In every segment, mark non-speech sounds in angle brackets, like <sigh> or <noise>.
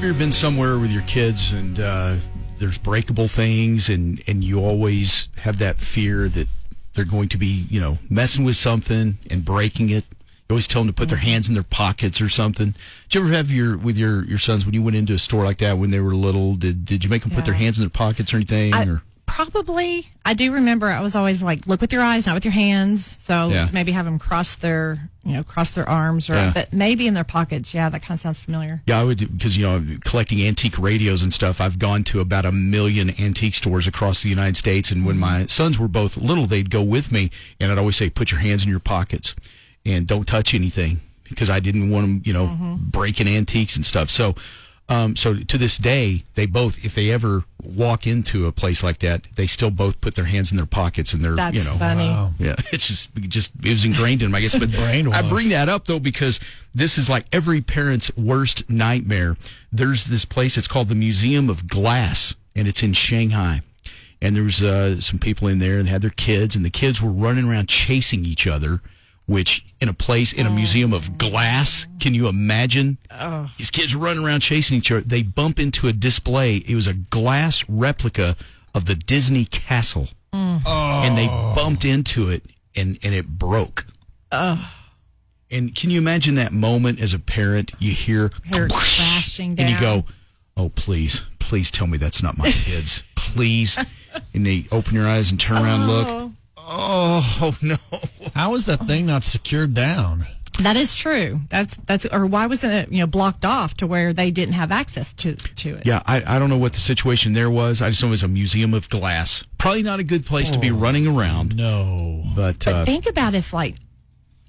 Have you ever been somewhere with your kids and uh, there's breakable things and, and you always have that fear that they're going to be, you know, messing with something and breaking it? You always tell them to put their hands in their pockets or something. Did you ever have your with your, your sons when you went into a store like that when they were little? Did did you make them put their hands in their pockets or anything? I, or probably. I do remember I was always like, look with your eyes, not with your hands. So Yeah. maybe have them cross their, you know, cross their arms or, Yeah. but maybe in their pockets. Yeah, that kind of sounds familiar. Yeah, I would because you know collecting antique radios and stuff. I've gone to about a million antique stores across the United States, and when my sons were both little, they'd go with me, and I'd always say, "Put your hands in your pockets and don't touch anything," because I didn't want them, you know, breaking antiques and stuff. So, um, so to this day, they both, if they ever walk into a place like that, they still both put their hands in their pockets and they're, That's you know, funny. yeah, <laughs> it's just just it was ingrained in them, I guess. <laughs> But I bring that up though because this is like every parent's worst nightmare. There's this place. It's called the Museum of Glass, and it's in Shanghai. And there was uh, some people in there and they had their kids, and the kids were running around chasing each other. Which in a place in a museum of glass, can you imagine? These kids running around chasing each other. They bump into a display. It was a glass replica of the Disney castle and they bumped into it and, and it broke. And can you imagine that moment as a parent? You hear, <laughs> crashing and you go, "Oh, please, please tell me that's not my kids, please." <laughs> and they open your eyes and turn around, and look. Oh, oh <laughs> no! How is that thing not secured down? That is true. That's, that's, or why wasn't it, you know, blocked off to where they didn't have access to, to it? Yeah, I, I don't know what the situation there was. I just know it was a museum of glass. Probably not a good place to be running around. No. But, But uh, think about if like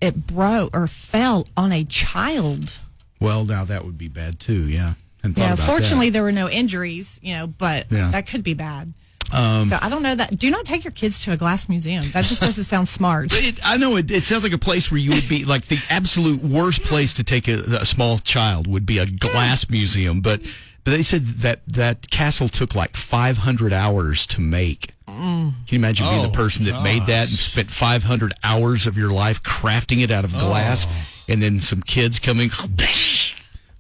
it broke or fell on a child. well, now that would be bad too. Yeah. Hadn't Yeah, about that. fortunately there were no injuries, you know, but Yeah. That could be bad. Um, so I don't know that. Do not take your kids to a glass museum. That just doesn't sound smart. <laughs> It, I know it, it sounds like a place where you would be like the absolute worst place to take a, a small child would be a glass museum, but but they said that that castle took like 500 hours to make. Can you imagine being the Oh, person that made that and spent 500 hours of your life crafting it out of glass, oh. and then some kids coming? <laughs>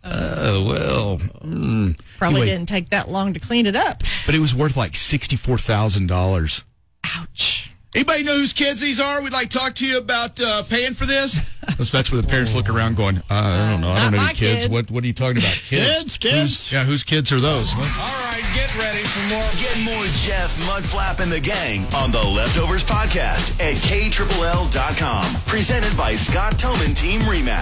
Oh well, mm. Probably Anyway, didn't take that long to clean it up. but it was worth like sixty-four thousand dollars. Ouch. Anybody know whose kids these are? We'd like to talk to you about uh, paying for this. That's where the parents look around going, uh, I don't know. I don't know any kids. kid. What What are you talking about? <laughs> Kids, kids. Whose- yeah, whose kids are those? All right, get ready for more. Get more Jeff Mudflap and the gang on the Leftovers podcast at KLL.com. Presented by Scott Tillman Team Remax.